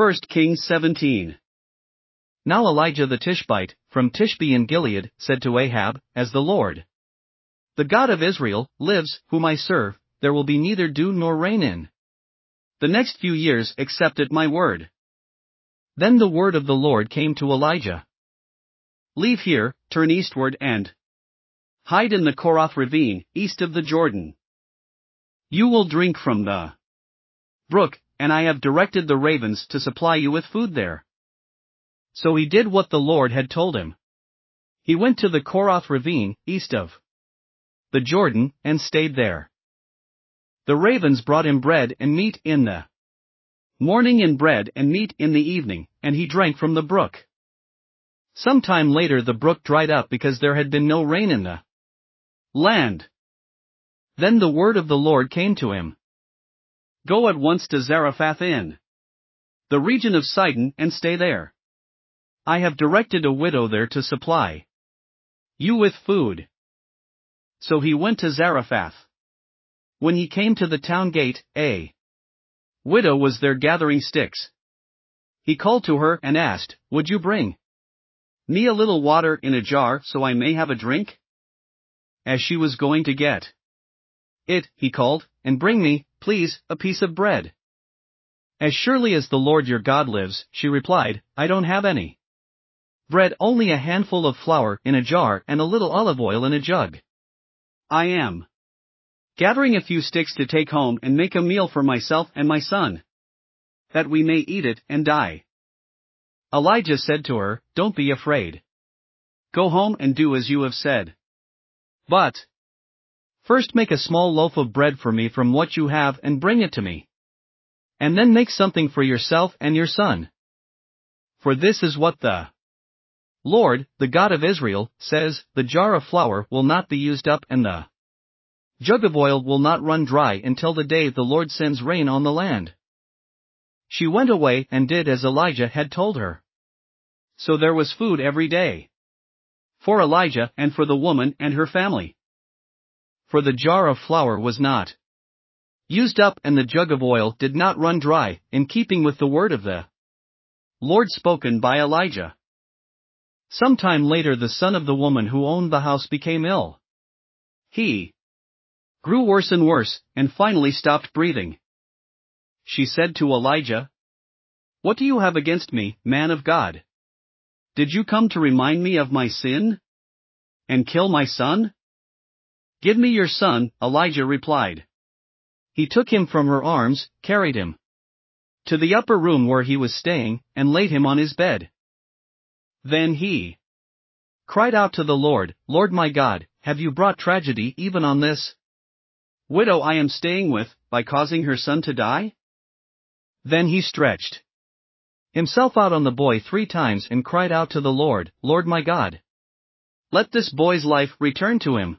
1 Kings 17. Now Elijah the Tishbite, from Tishbe in Gilead, said to Ahab, As the Lord, the God of Israel, lives, whom I serve, there will be neither dew nor rain in the next few years except at my word. Then the word of the Lord came to Elijah Leave here, turn eastward, and hide in the Kerith ravine, east of the Jordan. You will drink from the brook, and I have directed the ravens to supply you with food there. So he did what the Lord had told him. He went to the Kerith ravine, east of the Jordan, and stayed there. The ravens brought him bread and meat in the morning and bread and meat in the evening, and he drank from the brook. Some time later the brook dried up because there had been no rain in the land. Then the word of the Lord came to him. Go at once to Zarephath in the region of Sidon and stay there. I have directed a widow there to supply you with food. So he went to Zarephath. When he came to the town gate, a widow was there gathering sticks. He called to her and asked, Would you bring me a little water in a jar so I may have a drink? As she was going to get it, he called, and bring me, please, a piece of bread. As surely as the Lord your God lives, she replied, I don't have any bread, only a handful of flour in a jar and a little olive oil in a jug. I am gathering a few sticks to take home and make a meal for myself and my son. That we may eat it and die. Elijah said to her, Don't be afraid. Go home and do as you have said. But, first make a small loaf of bread for me from what you have and bring it to me. And then make something for yourself and your son. For this is what the Lord, the God of Israel, says, The jar of flour will not be used up and the jug of oil will not run dry until the day the Lord sends rain on the land. She went away and did as Elijah had told her. So there was food every day. For Elijah and for the woman and her family. For the jar of flour was not used up and the jug of oil did not run dry, in keeping with the word of the Lord spoken by Elijah. Some time later, the son of the woman who owned the house became ill. He grew worse and worse, and finally stopped breathing. She said to Elijah, What do you have against me, man of God? Did you come to remind me of my sin? And kill my son? Give me your son, Elijah replied. He took him from her arms, carried him to the upper room where he was staying, and laid him on his bed. Then he cried out to the Lord, Lord my God, have you brought tragedy even on this widow I am staying with, by causing her son to die? Then he stretched himself out on the boy three times and cried out to the Lord, Lord my God, let this boy's life return to him.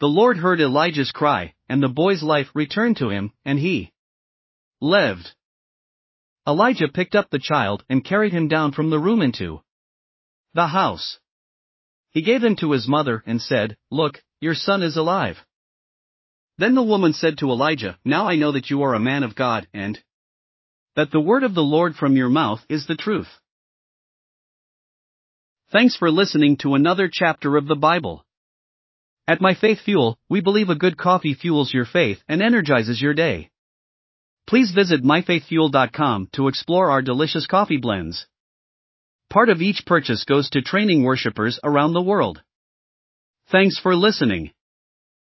The Lord heard Elijah's cry, and the boy's life returned to him, and he lived. Elijah picked up the child and carried him down from the room into the house. He gave him to his mother and said, Look, your son is alive. Then the woman said to Elijah, Now I know that you are a man of God, and that the word of the Lord from your mouth is the truth. Thanks for listening to another chapter of the Bible. At My Faith Fuel, we believe a good coffee fuels your faith and energizes your day. Please visit myfaithfuel.com to explore our delicious coffee blends. Part of each purchase goes to training worshippers around the world. Thanks for listening.